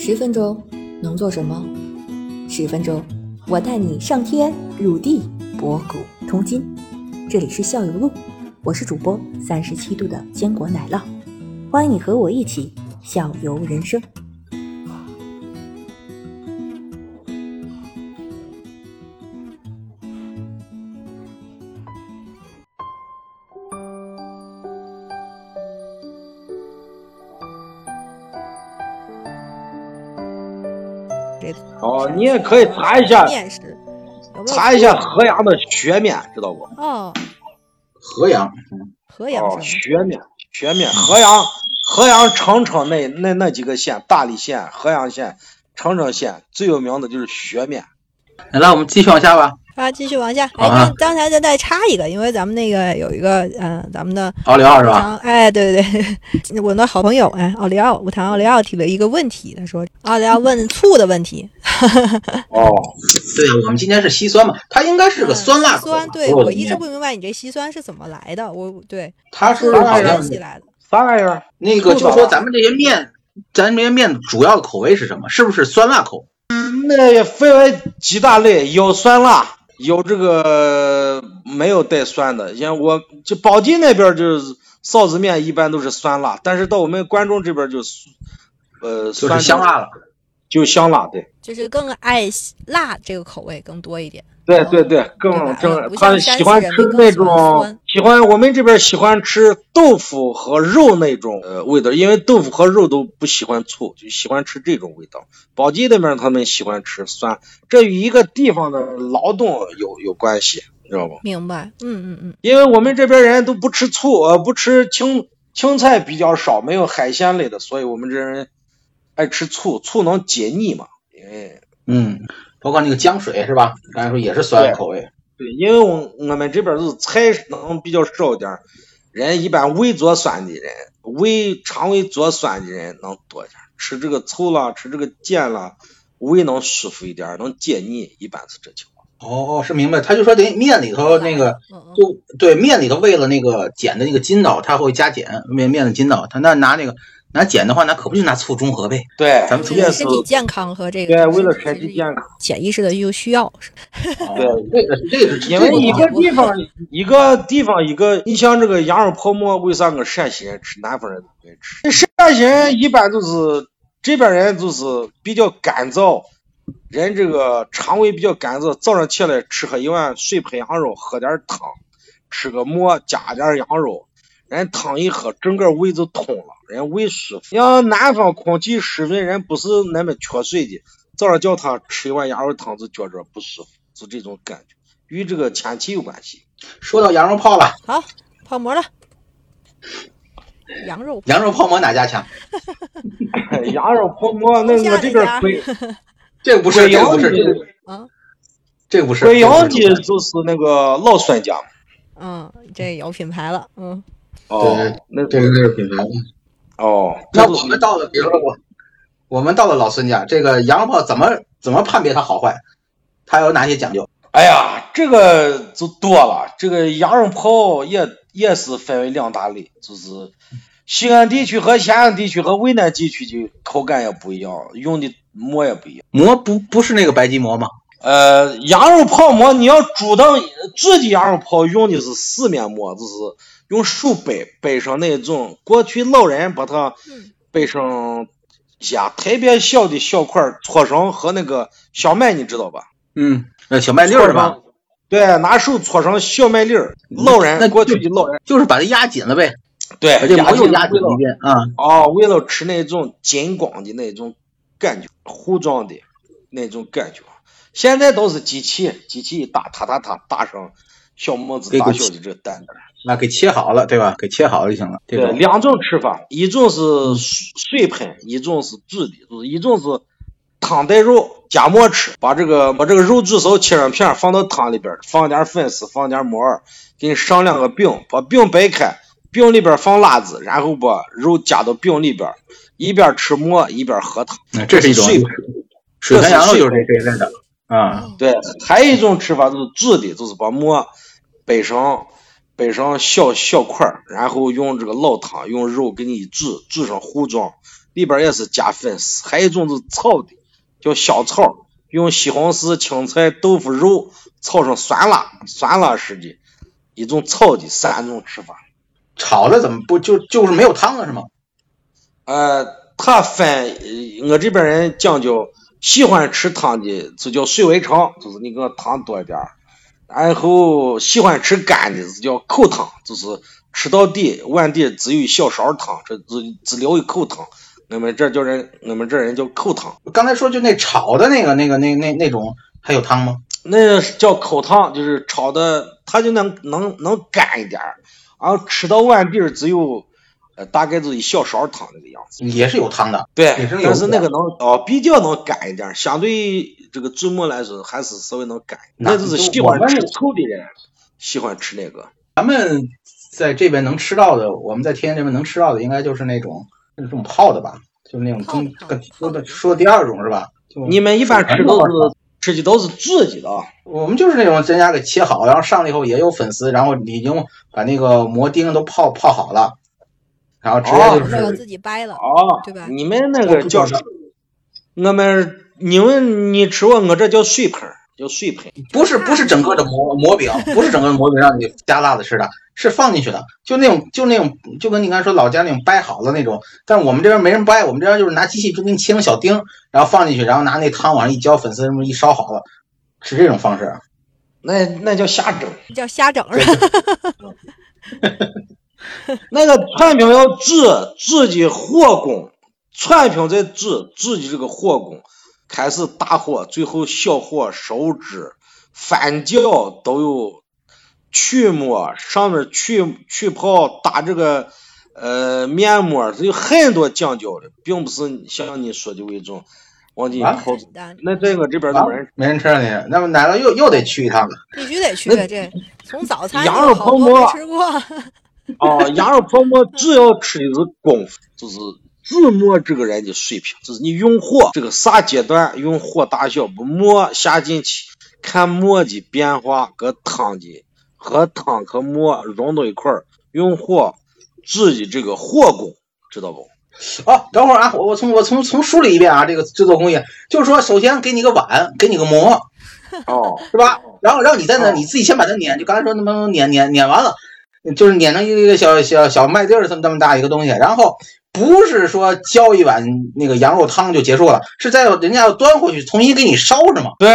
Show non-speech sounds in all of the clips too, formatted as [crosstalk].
十分钟能做什么？十分钟，我带你上天入地，博古通今。这里是校友录，我是主播三十七度的坚果奶酪，欢迎你和我一起校游人生。哦，你也可以查一下，面食，有有查一下河阳的学面，知道不？哦，河阳，哦，河阳是吗？血面，学面，河阳，河阳澄城那那那几个县，大理县、河阳县、澄城县最有名的就是学面。来，我们继续往下吧。啊，继续往下。哎，刚刚才再再插一个，因为咱们那个有一个，嗯、咱们的奥利奥是吧？常哎，对对对，[laughs] 我的好朋友哎，奥利奥，我谈奥利奥提了一个问题，他说奥利奥问醋的问题，[laughs] 哦，对，我们今天是稀酸嘛，它应该是个酸辣嗯。酸，对我一直不明白你这稀酸是怎么来的，我对它是酸好像关系来的。啥玩意儿？那个，就说咱们这些面，咱这些面主要的口味是什么？是不是酸辣口？嗯那也分为几大类，有酸辣，有这个没有带酸的。像我就宝鸡那边就是臊子面，一般都是酸辣，但是到我们关中这边就是呃就酸是香辣了。就香辣，对就是更爱辣这个口味更多一点。对对对，更正他喜欢吃那种喜欢我们这边喜欢吃豆腐和肉那种呃味道，因为豆腐和肉都不喜欢醋，就喜欢吃这种味道。宝鸡那边他们喜欢吃酸，这与一个地方的劳动有有关系，你知道不？明白？嗯嗯嗯，因为我们这边人都不吃醋，呃，不吃青青菜比较少，没有海鲜类的，所以我们这人爱吃醋，醋能解腻嘛。因为嗯，包括那个姜水是吧？刚才说也是酸口味。对，因为我我们这边儿是菜能比较少一点儿，人一般胃做酸的人，胃肠胃做酸的人能多一点儿，吃这个醋啦，吃这个碱啦，胃能舒服一点儿，能解腻，一般是这情况。哦，是明白。他就说得面里头那个，就对面里头为了那个碱的那个筋道，他会加碱面面的筋道。他那拿那个拿碱的话，那可不就拿醋中和呗？对，咱们为了身体健康和这个对，为了身体健康。潜意识的又需要，[laughs] 对哦这个是这个是因为一个地方一个地方一个，你像这个羊肉泡馍，为啥个陕西人吃，南方人都不爱吃？陕西人一般就是这边人就是比较干燥，人这个肠胃比较干燥，早上起来吃喝一碗水盆羊肉，喝点汤，吃个馍加点羊肉，人汤一喝，整个胃就通了，人胃舒服。像南方空气湿润，人不是那么缺水的，早上叫他吃一碗羊肉汤就觉着不舒服，就这种感觉，与这个天气有关系。说到羊肉泡了，好泡馍了，羊肉羊肉泡馍哪家强？[laughs] 羊肉泡馍，那我这边贵，这个不是，这个不是，啊，这个不是。贵阳的就是那个老孙家。嗯，这有品牌了，嗯，哦对，那这个是品牌。哦，那我们到了，比如说我，我们到了老孙家，这个羊肉泡怎么怎么判别它好坏？它有哪些讲究？哎呀，这个就多了。这个羊肉泡也也是分为两大类，就是西安地区和咸阳地区和渭南地区就口感也不一样，用的馍也不一样。馍不不是那个白吉馍吗？呃，羊肉泡馍你要煮到自己羊肉泡用的是四面馍，就是用手掰掰上那种，过去老人把它嗯掰成呀特别小的小块儿，搓成和那个小麦，你知道吧？嗯，那小麦粒儿是吧？？对，拿手搓成小麦粒儿。老人那过去的老人，就是把它压紧了呗，对把这馍又紧压紧为了一遍啊。哦，为了吃那种金光的那种感觉，糊状的那种感觉。现在都是机器，机器一打，哒哒哒打上小馍子给给大小的这个蛋蛋。那给切好了，对吧？给切好了就行了。这对，两种吃法，一种是水盆，一种是煮的，就是一种是汤带肉夹馍吃，把这个把这个肉煮熟切成片放到汤里边，放点粉丝，放点木耳，给你上两个饼，把饼掰开，饼里边放辣子，然后把肉夹到饼里边，一边吃馍一边喝汤。嗯这是一种水水盆羊肉，就是这这一类的啊。对，还有一种吃法就是煮的，就是把馍掰上掰上小小块儿，然后用这个老汤用肉给你煮，煮成糊状，里边也是加粉丝；还有一种是炒的，叫小炒，用西红柿、青菜、豆腐、肉炒成酸辣酸辣式的一种炒的三种吃法。炒的怎么不就就是没有汤了是吗？呃，它分呃我这边人讲究，喜欢吃汤的就叫水围城，就是你给我汤多一点儿；然后喜欢吃干的是叫口汤，就是吃到底碗底只有一小勺汤，这只只留一口汤。我们这叫人，我们这人叫口汤，刚才说就那炒的那个那个那那那种还有汤吗？那叫口汤，就是炒的，它就能能能干一点儿，然后吃到碗底儿只有呃大概就一小勺汤那个样子。也是有汤的，对也是，但是那个能哦，比较能干一点，相对这个芥末来说还是稍微能干。那那就是喜欢吃臭的人喜欢吃那个。咱们在这边能吃到的，我们在天津这边能吃到的，应该就是那种那种泡的吧，就是那种泡中汤跟说的说的第二种是吧？你们一般吃都是吃的都是自己的啊？我们就是那种人家给切好，然后上来以后也有粉丝，然后已经把那个馍丁都泡泡好了，然后直接就是自己掰了，哦，对吧你们那个叫我不知道我们你们你吃过，我这叫水盆儿，叫水盆。不是不是整个的馍馍饼，不是整个的馍饼让你加辣子吃的，是放进去的，就那种就那种就跟你刚才说老家那种掰好的那种，但是我们这边没人掰，我们这边就是拿机器就给你切成小丁，然后放进去，然后拿那汤往上一浇，粉丝什么一烧好了，是这种方式。那那叫瞎整，叫瞎整是吧？[laughs] [laughs] 那个串饼要治自己火功，串饼在治自己这个火功，开始大火，最后小火收汁，翻搅都有曲沫，上面去去泡打这个呃面膜，这有很多讲究的，并不是像你说的那种往进啊泡。简单，那在我这边啊都没人吃。没人吃了你，那么奶酪又又得去一趟了。必须得去那这。从早餐羊肉泡馍吃过，啊，[laughs] 羊肉泡馍主要吃的是功夫，就是自摸这个人的水平，就是你用火这个啥阶段用火大小不馍下进去，看馍的变化和汤的和汤和馍融到一块儿，用火自己这个火功，知道不？哦，等会儿啊，我我从我从从梳理一遍啊，这个制作工艺就是说，首先给你个碗，给你个馍，哦，是吧？然后让你在那哦你自己先把它碾，就刚才说那么碾碾碾完了，就是碾成一个小小小麦粒儿这么这么大一个东西，然后不是说浇一碗那个羊肉汤就结束了，是在人家要端回去重新给你烧是吗？对，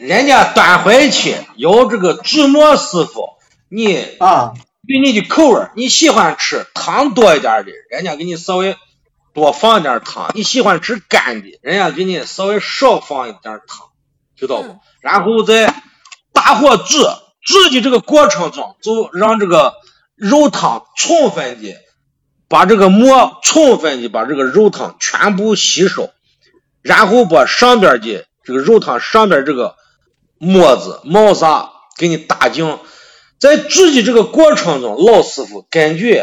人家端回去由这个制馍师傅，你啊，对你的口味儿，你喜欢吃汤多一点儿的，人家给你稍微多放一点儿汤；你喜欢吃干的，人家给你稍微少放一点儿汤，知道不嗯？然后再大火制煮的这个过程中，就让这个肉汤充分的把这个馍充分的把这个肉汤全部吸收，然后把上边的这个肉汤上边这个沫子毛啥给你打净。在煮的这个过程中，老师傅根据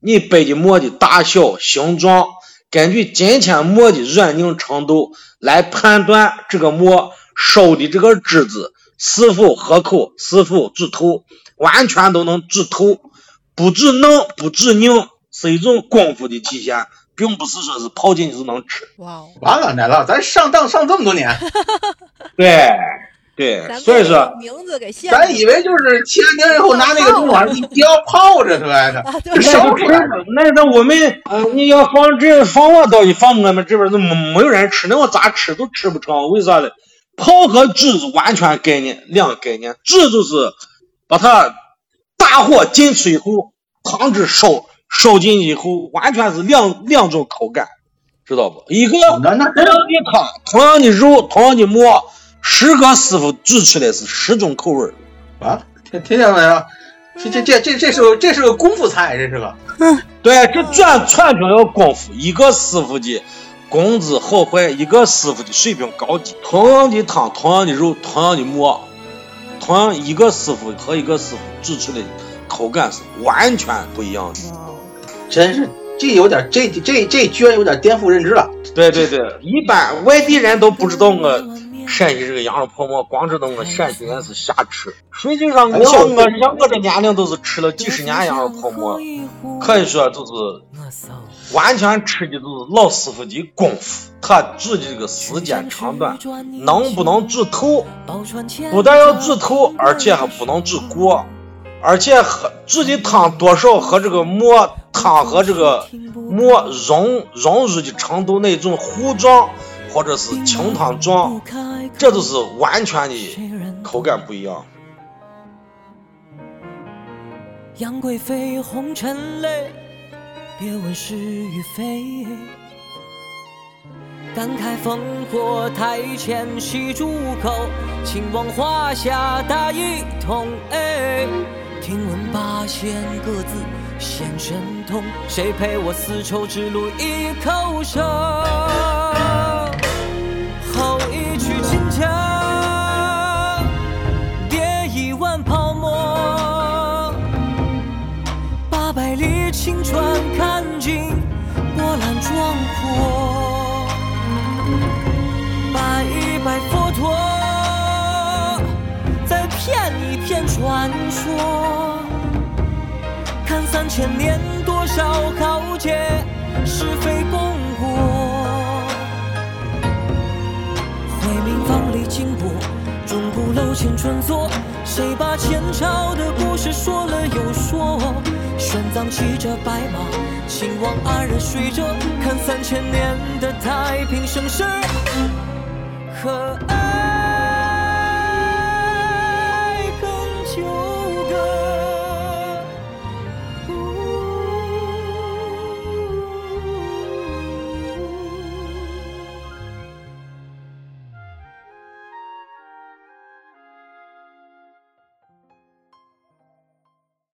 你掰的馍的大小、形状，根据今天馍的软硬程度来判断这个馍收的这个汁子是否合口，是否煮透，完全都能煮透，不煮嫩不煮硬，是一种功夫的体现，并不是说是泡进去就能吃。完了奶酪，咱上当上这么多年，对 [laughs] 对，咱所以说。名字给。咱以为就是切完丁以后拿那个东西往上一浇泡着，对吧？那烧就出来那那我们呃，你要放这放我到底放我们这边都没没有人吃，那我咋吃都吃不成，为啥嘞？泡和制是完全概念两个概念，制就是把它大火进去以后，汤汁烧烧进去以后，完全是两两种口感，知道不？一个那那同样的汤，同样的肉，同样的馍，十个师傅制出来是十种口味儿。啊，听听见没有？这这这这这是个这是个功夫菜，这是个。对，这转传承要功夫，一个师傅的工资好坏，一个师傅的水平高低。同样的汤，同样的肉，同样的馍，同样一个师傅和一个师傅煮出来的口感是完全不一样的。真是这有点这这这居然有点颠覆认知了。对对对，一般外地人都不知道我陕西这个羊肉泡馍，光知道我陕西人是瞎吃。实际上，我，像我这年龄都是吃了几十年羊肉泡馍，可以说就是完全吃的都是老师傅的功夫。他煮的这个时间长短，能不能煮透？不但要煮透，而且还不能煮过。而且喝煮的汤多少和这个馍汤和这个馍融融入的程度那种糊状或者是清汤状，这都是完全的口感不一样。杨贵妃红尘泪，别问是与非。感慨烽火台前戏诸口，秦王华下大一统。哎。听闻八仙各自现神通，谁陪我丝绸之路一口愁？传说，看三千年多少豪杰，是非功过。回民房里金箔，钟鼓楼前春作。谁把前朝的故事说了又说？玄奘骑着白马，秦王安然睡着，看三千年的太平盛世。